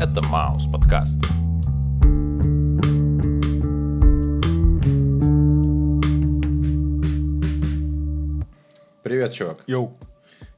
Это Маус подкаст. Привет, чувак. Йоу.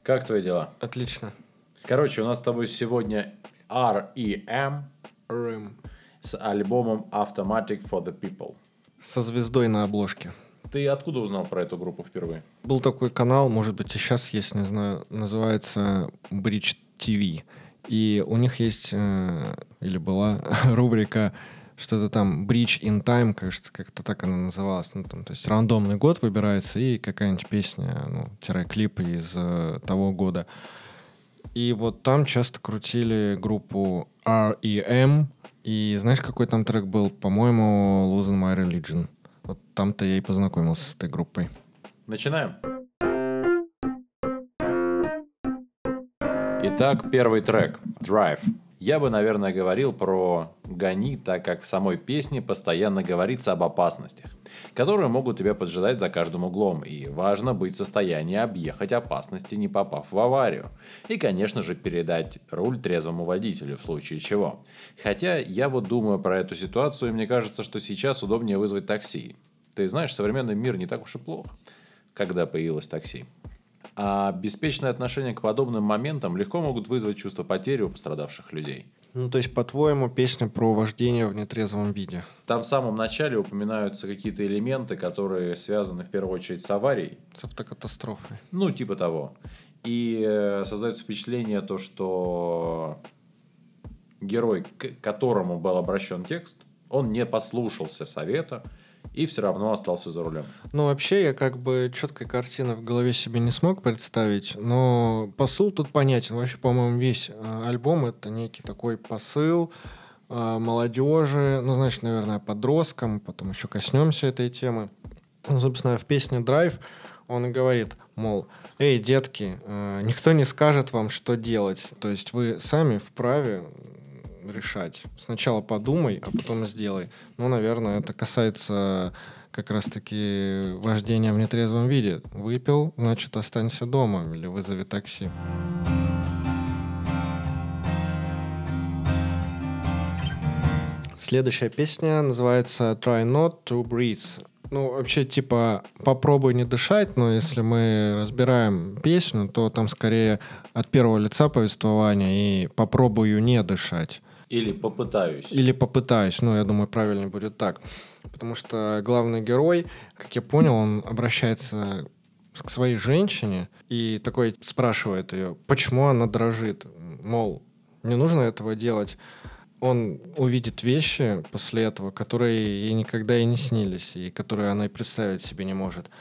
Как твои дела? Отлично. Короче, у нас с тобой сегодня R.E.M. Рэм. с альбомом Automatic for the People. Со звездой на обложке. Ты откуда узнал про эту группу впервые? Был такой канал, может быть, и сейчас есть, не знаю, называется Bridge TV. И у них есть, э, или была рубрика что-то там Bridge in Time, кажется, как-то так она называлась. Ну, там, то есть рандомный год выбирается и какая-нибудь песня, ну, тире клип из э, того года. И вот там часто крутили группу R.E.M. И знаешь, какой там трек был? По-моему, Losing My Religion. Вот там-то я и познакомился с этой группой. Начинаем. Итак, первый трек Drive. Я бы, наверное, говорил про «Гони», так как в самой песне постоянно говорится об опасностях, которые могут тебя поджидать за каждым углом, и важно быть в состоянии объехать опасности, не попав в аварию. И, конечно же, передать руль трезвому водителю в случае чего. Хотя я вот думаю про эту ситуацию, и мне кажется, что сейчас удобнее вызвать такси. Ты знаешь, современный мир не так уж и плох, когда появилось такси. А беспечное отношение к подобным моментам легко могут вызвать чувство потери у пострадавших людей. Ну, то есть, по-твоему, песня про вождение в нетрезвом виде? Там в самом начале упоминаются какие-то элементы, которые связаны в первую очередь с аварией. С автокатастрофой. Ну, типа того. И э, создается впечатление то, что герой, к которому был обращен текст, он не послушался совета и все равно остался за рулем. Ну, вообще, я как бы четкой картины в голове себе не смог представить, но посыл тут понятен. Вообще, по-моему, весь э, альбом — это некий такой посыл э, молодежи, ну, значит, наверное, подросткам, потом еще коснемся этой темы. Ну, собственно, в песне «Драйв» он и говорит, мол, «Эй, детки, э, никто не скажет вам, что делать. То есть вы сами вправе решать. Сначала подумай, а потом сделай. Ну, наверное, это касается как раз-таки вождения в нетрезвом виде. Выпил, значит, останься дома или вызови такси. Следующая песня называется Try Not to Breathe. Ну, вообще, типа, попробуй не дышать, но если мы разбираем песню, то там скорее от первого лица повествования и попробую не дышать. Или попытаюсь. Или попытаюсь, ну, я думаю, правильно будет так. Потому что главный герой, как я понял, он обращается к своей женщине и такой спрашивает ее, почему она дрожит. Мол, не нужно этого делать. Он увидит вещи после этого, которые ей никогда и не снились, и которые она и представить себе не может.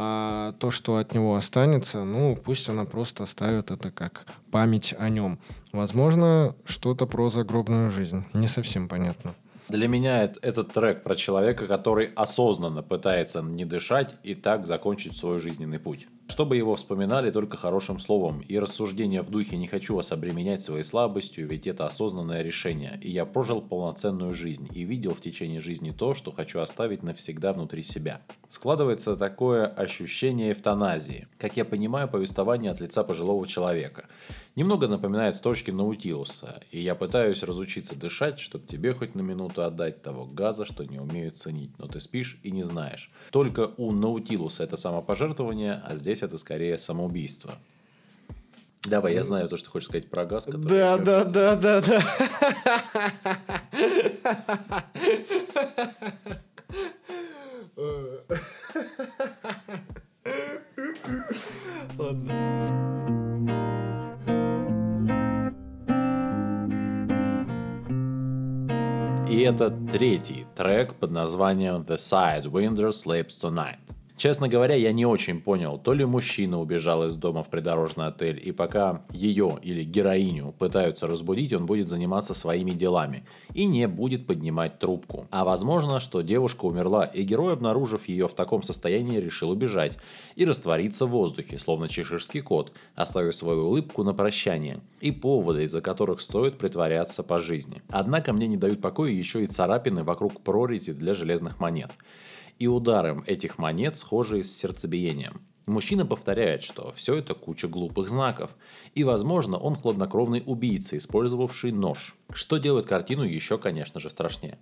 А то, что от него останется, ну, пусть она просто оставит это как память о нем. Возможно, что-то про загробную жизнь. Не совсем понятно. Для меня это- этот трек про человека, который осознанно пытается не дышать и так закончить свой жизненный путь. Чтобы его вспоминали только хорошим словом, и рассуждения в духе «не хочу вас обременять своей слабостью, ведь это осознанное решение, и я прожил полноценную жизнь и видел в течение жизни то, что хочу оставить навсегда внутри себя». Складывается такое ощущение эвтаназии, как я понимаю повествование от лица пожилого человека. Немного напоминает строчки Наутилуса, и я пытаюсь разучиться дышать, чтобы тебе хоть на минуту отдать того газа, что не умею ценить, но ты спишь и не знаешь. Только у Наутилуса это самопожертвование, а здесь это скорее самоубийство. Давай, я знаю то, что ты хочешь сказать про газ. который Да, да, да, да, да. третий трек под названием The Sidewinder Sleeps Tonight. Честно говоря, я не очень понял, то ли мужчина убежал из дома в придорожный отель, и пока ее или героиню пытаются разбудить, он будет заниматься своими делами и не будет поднимать трубку. А возможно, что девушка умерла, и герой, обнаружив ее в таком состоянии, решил убежать и раствориться в воздухе, словно чеширский кот, оставив свою улыбку на прощание и поводы, из-за которых стоит притворяться по жизни. Однако мне не дают покоя еще и царапины вокруг прорези для железных монет и ударом этих монет, схожие с сердцебиением. Мужчина повторяет, что все это куча глупых знаков, и, возможно, он хладнокровный убийца, использовавший нож, что делает картину еще, конечно же, страшнее.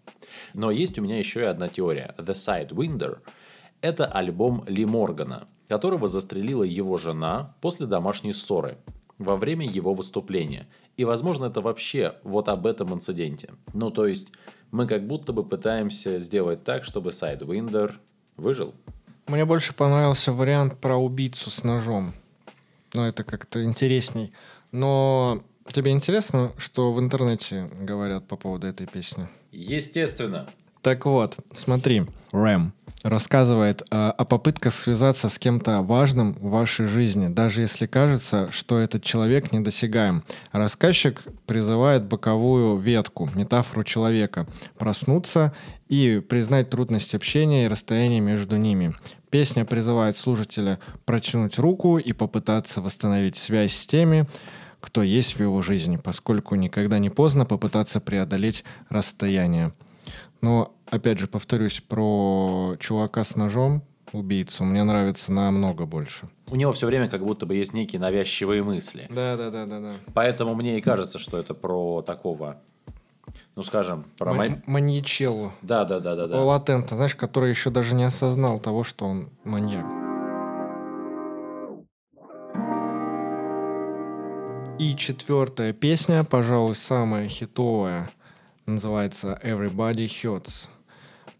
Но есть у меня еще и одна теория. The Sidewinder – это альбом Ли Моргана, которого застрелила его жена после домашней ссоры во время его выступления. И, возможно, это вообще вот об этом инциденте. Ну, то есть, мы как будто бы пытаемся сделать так, чтобы Sidewinder выжил. Мне больше понравился вариант про убийцу с ножом. Ну, это как-то интересней. Но тебе интересно, что в интернете говорят по поводу этой песни? Естественно. Так вот, смотри, Рэм рассказывает э, о попытках связаться с кем-то важным в вашей жизни, даже если кажется, что этот человек недосягаем. Рассказчик призывает боковую ветку, метафору человека, проснуться и признать трудность общения и расстояние между ними. Песня призывает слушателя протянуть руку и попытаться восстановить связь с теми, кто есть в его жизни, поскольку никогда не поздно попытаться преодолеть расстояние. Но, опять же, повторюсь, про чувака с ножом, убийцу, мне нравится намного больше. У него все время как будто бы есть некие навязчивые мысли. Да, да, да, да, да. Поэтому мне и кажется, что это про такого, ну скажем, про Ма- мань- маньячеллу. Да, да, да, да, да. Латентно, знаешь, который еще даже не осознал того, что он маньяк. И четвертая песня, пожалуй, самая хитовая, называется Everybody Hurts.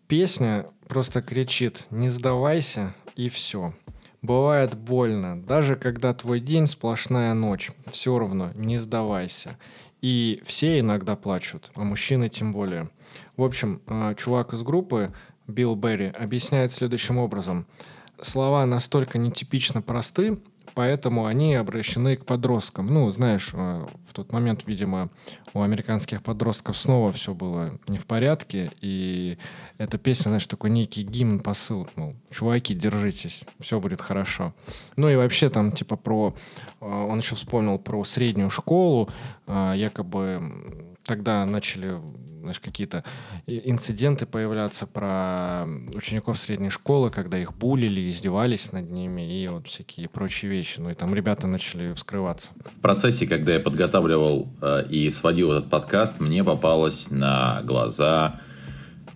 Песня просто кричит «Не сдавайся» и все. Бывает больно, даже когда твой день сплошная ночь, все равно не сдавайся. И все иногда плачут, а мужчины тем более. В общем, э, чувак из группы, Билл Берри, объясняет следующим образом. Слова настолько нетипично просты, поэтому они обращены к подросткам. Ну, знаешь, э, в тот момент, видимо, у американских подростков снова все было не в порядке, и эта песня, знаешь, такой некий гимн, посыл, мол, чуваки, держитесь, все будет хорошо. Ну и вообще там типа про... э, Он еще вспомнил про среднюю школу, э, якобы тогда начали знаешь, какие-то инциденты появляться про учеников средней школы, когда их булили, издевались над ними и вот всякие прочие вещи. Ну и там ребята начали вскрываться. В процессе, когда я подготавливал э, и сводил этот подкаст, мне попалось на глаза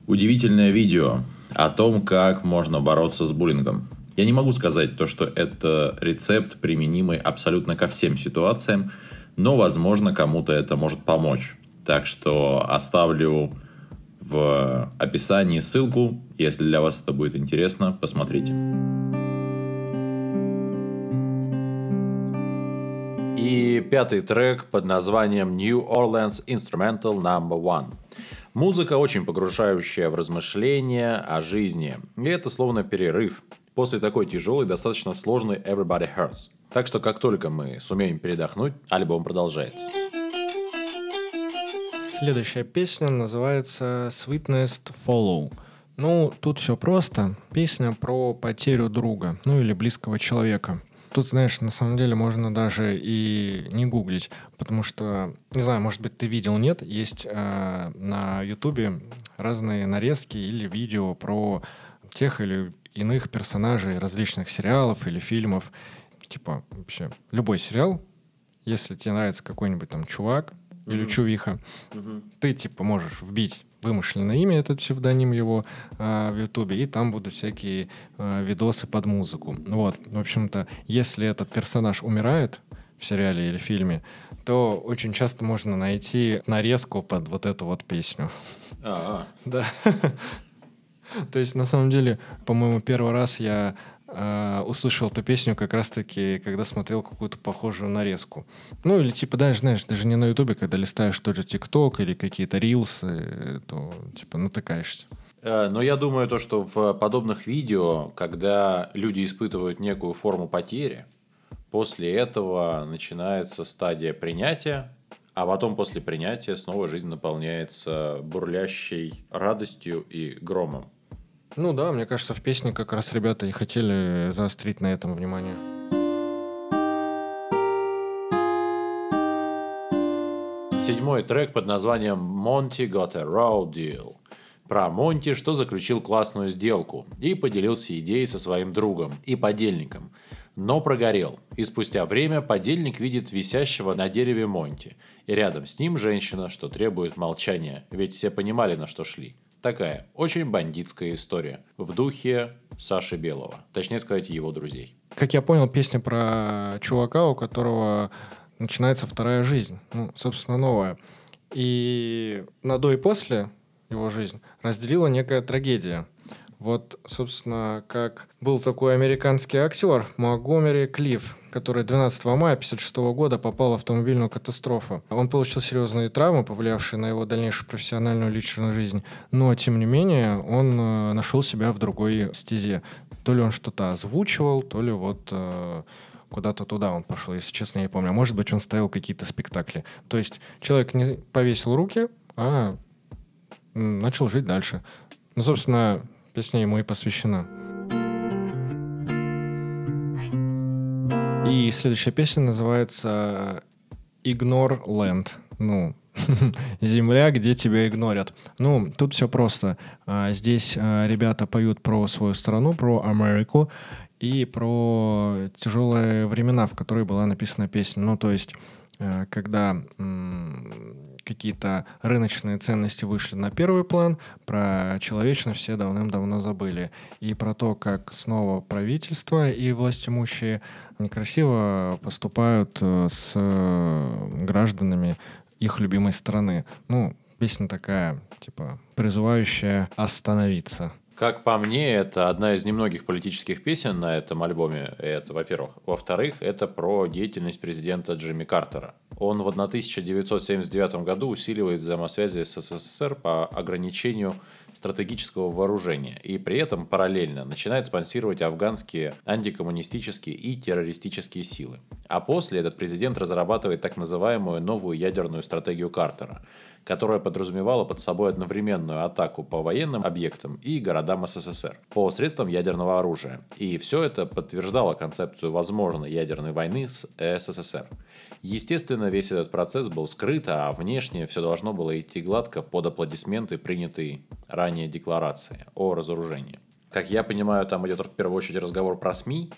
удивительное видео о том, как можно бороться с буллингом. Я не могу сказать то, что это рецепт, применимый абсолютно ко всем ситуациям, но, возможно, кому-то это может помочь. Так что оставлю в описании ссылку, если для вас это будет интересно, посмотрите. И пятый трек под названием New Orleans Instrumental Number One. Музыка очень погружающая в размышления о жизни. И это словно перерыв после такой тяжелой, достаточно сложной Everybody Hurts. Так что как только мы сумеем передохнуть, альбом продолжается. Следующая песня называется Sweetness Follow. Ну, тут все просто. Песня про потерю друга, ну или близкого человека. Тут, знаешь, на самом деле можно даже и не гуглить, потому что, не знаю, может быть, ты видел, нет, есть э, на Ютубе разные нарезки или видео про тех или иных персонажей различных сериалов или фильмов. Типа, вообще, любой сериал, если тебе нравится какой-нибудь там чувак или чувиха, ты типа можешь вбить вымышленное имя, этот псевдоним его а, в Ютубе, и там будут всякие а, видосы под музыку. Вот, в общем-то, если этот персонаж умирает в сериале или фильме, то очень часто можно найти нарезку под вот эту вот песню. А, Да. То есть, на самом деле, по-моему, первый раз я э, услышал эту песню как раз-таки, когда смотрел какую-то похожую нарезку. Ну, или типа, даже, знаешь, даже не на Ютубе, когда листаешь тот же ТикТок или какие-то рилсы, то, типа, натыкаешься. Э, Но я думаю, то, что в подобных видео, когда люди испытывают некую форму потери, после этого начинается стадия принятия, а потом после принятия снова жизнь наполняется бурлящей радостью и громом. Ну да, мне кажется, в песне как раз ребята и хотели заострить на этом внимание. Седьмой трек под названием «Monty got a raw deal». Про Монти, что заключил классную сделку и поделился идеей со своим другом и подельником. но прогорел. И спустя время подельник видит висящего на дереве Монти. И рядом с ним женщина, что требует молчания, ведь все понимали, на что шли. Такая очень бандитская история. В духе Саши Белого. Точнее сказать, его друзей. Как я понял, песня про чувака, у которого начинается вторая жизнь. Ну, собственно, новая. И на до и после его жизнь разделила некая трагедия. Вот, собственно, как был такой американский актер Монгомери Клифф, который 12 мая 1956 года попал в автомобильную катастрофу. Он получил серьезные травмы, повлиявшие на его дальнейшую профессиональную личную жизнь. Но, тем не менее, он э, нашел себя в другой стезе. То ли он что-то озвучивал, то ли вот э, куда-то туда он пошел, если честно, я не помню. А может быть, он ставил какие-то спектакли. То есть человек не повесил руки, а начал жить дальше. Ну, собственно, Песня ему и посвящена. И следующая песня называется «Ignore Land». Ну, земля, где тебя игнорят. Ну, тут все просто. А, здесь а, ребята поют про свою страну, про Америку и про тяжелые времена, в которые была написана песня. Ну, то есть Э, когда какие-то рыночные ценности вышли на первый план, про человечность все давным-давно забыли. И про то, как снова правительство и власть имущие некрасиво поступают э, с э, гражданами их любимой страны. Ну, песня такая, типа, призывающая остановиться. Как по мне, это одна из немногих политических песен на этом альбоме. Это, во-первых. Во-вторых, это про деятельность президента Джимми Картера. Он в 1979 году усиливает взаимосвязи с СССР по ограничению стратегического вооружения и при этом параллельно начинает спонсировать афганские антикоммунистические и террористические силы. А после этот президент разрабатывает так называемую новую ядерную стратегию Картера – которая подразумевала под собой одновременную атаку по военным объектам и городам СССР по средствам ядерного оружия. И все это подтверждало концепцию возможной ядерной войны с СССР. Естественно, весь этот процесс был скрыт, а внешне все должно было идти гладко под аплодисменты принятой ранее декларации о разоружении. Как я понимаю, там идет в первую очередь разговор про СМИ,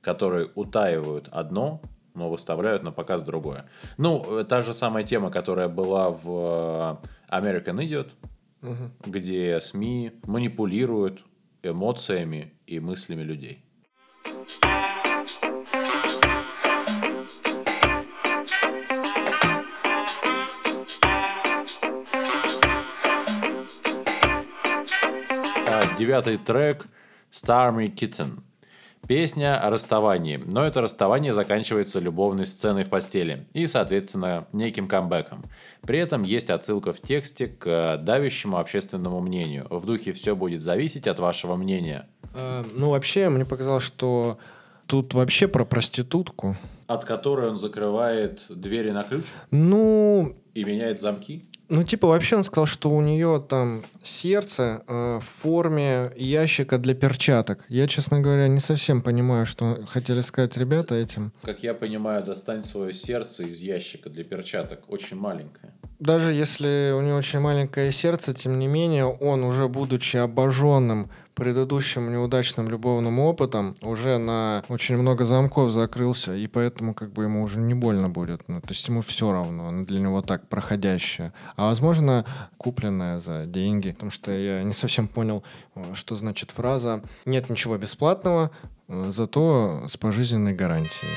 которые утаивают одно, но выставляют на показ другое. Ну, та же самая тема, которая была в э, American Idiot, угу. где СМИ манипулируют эмоциями и мыслями людей. А, девятый трек Starmy Kitten. Песня о расставании, но это расставание заканчивается любовной сценой в постели и, соответственно, неким камбэком. При этом есть отсылка в тексте к давящему общественному мнению. В духе «все будет зависеть от вашего мнения». Э, ну, вообще, мне показалось, что тут вообще про проститутку. От которой он закрывает двери на ключ? Ну... И меняет замки? Ну, типа, вообще он сказал, что у нее там сердце э, в форме ящика для перчаток. Я, честно говоря, не совсем понимаю, что хотели сказать ребята этим. Как я понимаю, достань свое сердце из ящика для перчаток. Очень маленькое. Даже если у него очень маленькое сердце, тем не менее, он уже будучи обожженным предыдущим неудачным любовным опытом уже на очень много замков закрылся, и поэтому как бы ему уже не больно будет. Ну, то есть ему все равно, она для него так проходящая. А возможно, купленная за деньги, потому что я не совсем понял, что значит фраза «нет ничего бесплатного, зато с пожизненной гарантией».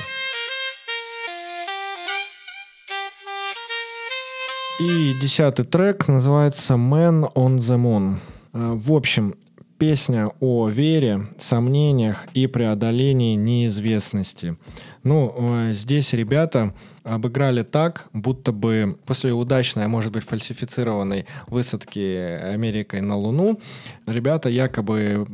И десятый трек называется «Man on the Moon». Э, в общем, песня о вере, сомнениях и преодолении неизвестности. Ну, э, здесь ребята обыграли так, будто бы после удачной, а может быть фальсифицированной высадки Америкой на Луну, ребята якобы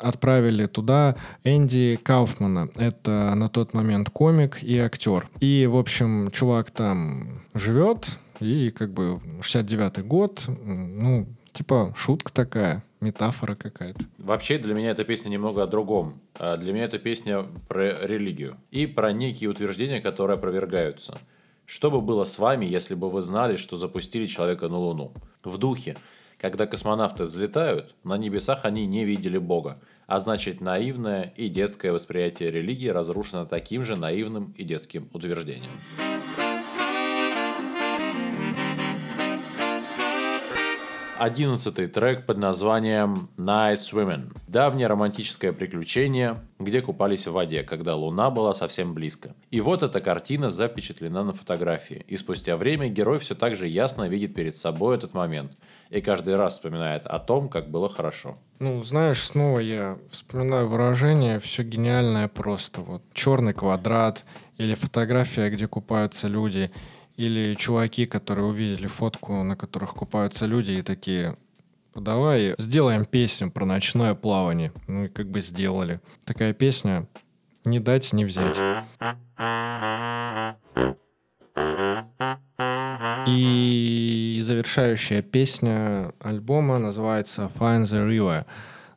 отправили туда Энди Кауфмана. Это на тот момент комик и актер. И, в общем, чувак там живет, и как бы 69-й год, ну, типа шутка такая метафора какая-то. Вообще для меня эта песня немного о другом. А для меня эта песня про религию и про некие утверждения, которые опровергаются. Что бы было с вами, если бы вы знали, что запустили человека на Луну? В духе. Когда космонавты взлетают, на небесах они не видели Бога, а значит наивное и детское восприятие религии разрушено таким же наивным и детским утверждением. Одиннадцатый трек под названием Night Swimming. Давнее романтическое приключение, где купались в воде, когда луна была совсем близко. И вот эта картина запечатлена на фотографии. И спустя время герой все так же ясно видит перед собой этот момент. И каждый раз вспоминает о том, как было хорошо. Ну, знаешь, снова я вспоминаю выражение «все гениальное просто». Вот черный квадрат или фотография, где купаются люди – или чуваки, которые увидели фотку, на которых купаются люди, и такие, давай сделаем песню про ночное плавание. Ну и как бы сделали. Такая песня «Не дать, не взять». И завершающая песня альбома называется «Find the River».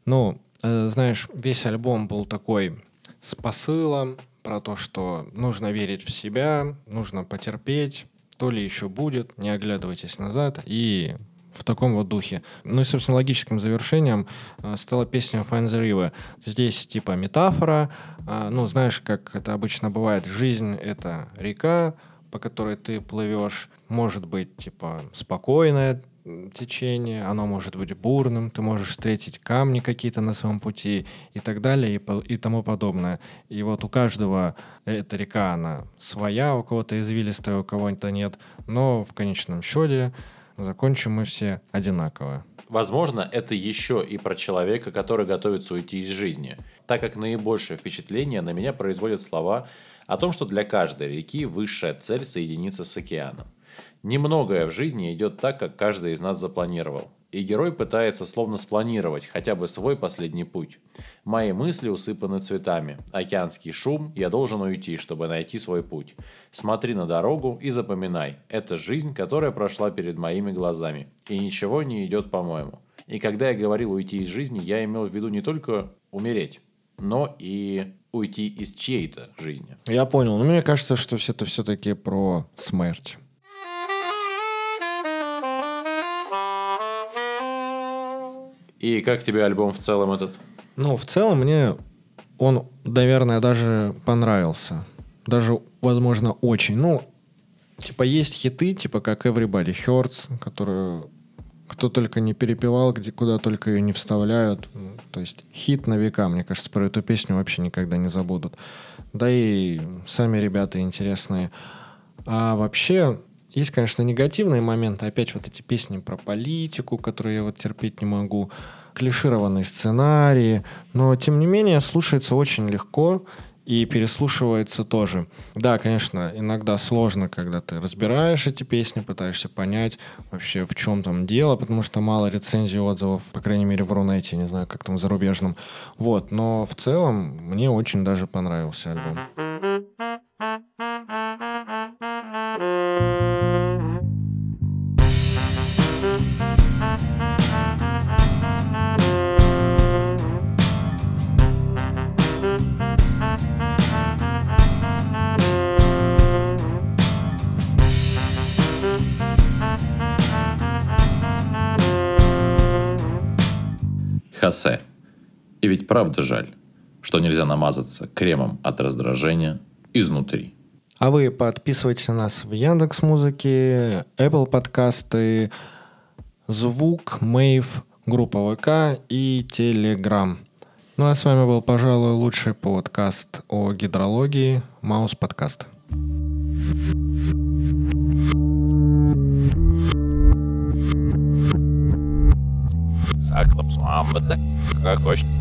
Ну, э, знаешь, весь альбом был такой с посылом, про то, что нужно верить в себя, нужно потерпеть, то ли еще будет, не оглядывайтесь назад и в таком вот духе. Ну и, собственно, логическим завершением э, стала песня Find the River. Здесь типа метафора, э, ну, знаешь, как это обычно бывает, жизнь — это река, по которой ты плывешь, может быть, типа, спокойная, течение, оно может быть бурным, ты можешь встретить камни какие-то на своем пути и так далее и, и тому подобное. И вот у каждого эта река, она своя, у кого-то извилистая, у кого-то нет, но в конечном счете закончим мы все одинаково. Возможно, это еще и про человека, который готовится уйти из жизни, так как наибольшее впечатление на меня производят слова о том, что для каждой реки высшая цель соединиться с океаном. Немногое в жизни идет так, как каждый из нас запланировал. И герой пытается словно спланировать хотя бы свой последний путь. Мои мысли усыпаны цветами. Океанский шум, я должен уйти, чтобы найти свой путь. Смотри на дорогу и запоминай. Это жизнь, которая прошла перед моими глазами. И ничего не идет по-моему. И когда я говорил уйти из жизни, я имел в виду не только умереть, но и уйти из чьей-то жизни. Я понял. Но мне кажется, что это все-таки про смерть. И как тебе альбом в целом этот? Ну, в целом мне он, наверное, даже понравился. Даже, возможно, очень. Ну, типа есть хиты, типа как Everybody Hurts, которые кто только не перепевал, где, куда только ее не вставляют. То есть хит на века, мне кажется, про эту песню вообще никогда не забудут. Да и сами ребята интересные. А вообще, есть, конечно, негативные моменты. Опять вот эти песни про политику, которые я вот терпеть не могу. Клишированные сценарии. Но, тем не менее, слушается очень легко и переслушивается тоже. Да, конечно, иногда сложно, когда ты разбираешь эти песни, пытаешься понять вообще в чем там дело, потому что мало рецензий, отзывов, по крайней мере в Рунете, не знаю, как там зарубежном. Вот, но в целом мне очень даже понравился альбом. Правда жаль, что нельзя намазаться кремом от раздражения изнутри. А вы подписывайтесь на нас в Яндекс Музыке, Apple подкасты, Звук, Мейв, группа ВК и Телеграм. Ну а с вами был, пожалуй, лучший подкаст о гидрологии Маус подкаст. Kā košķi.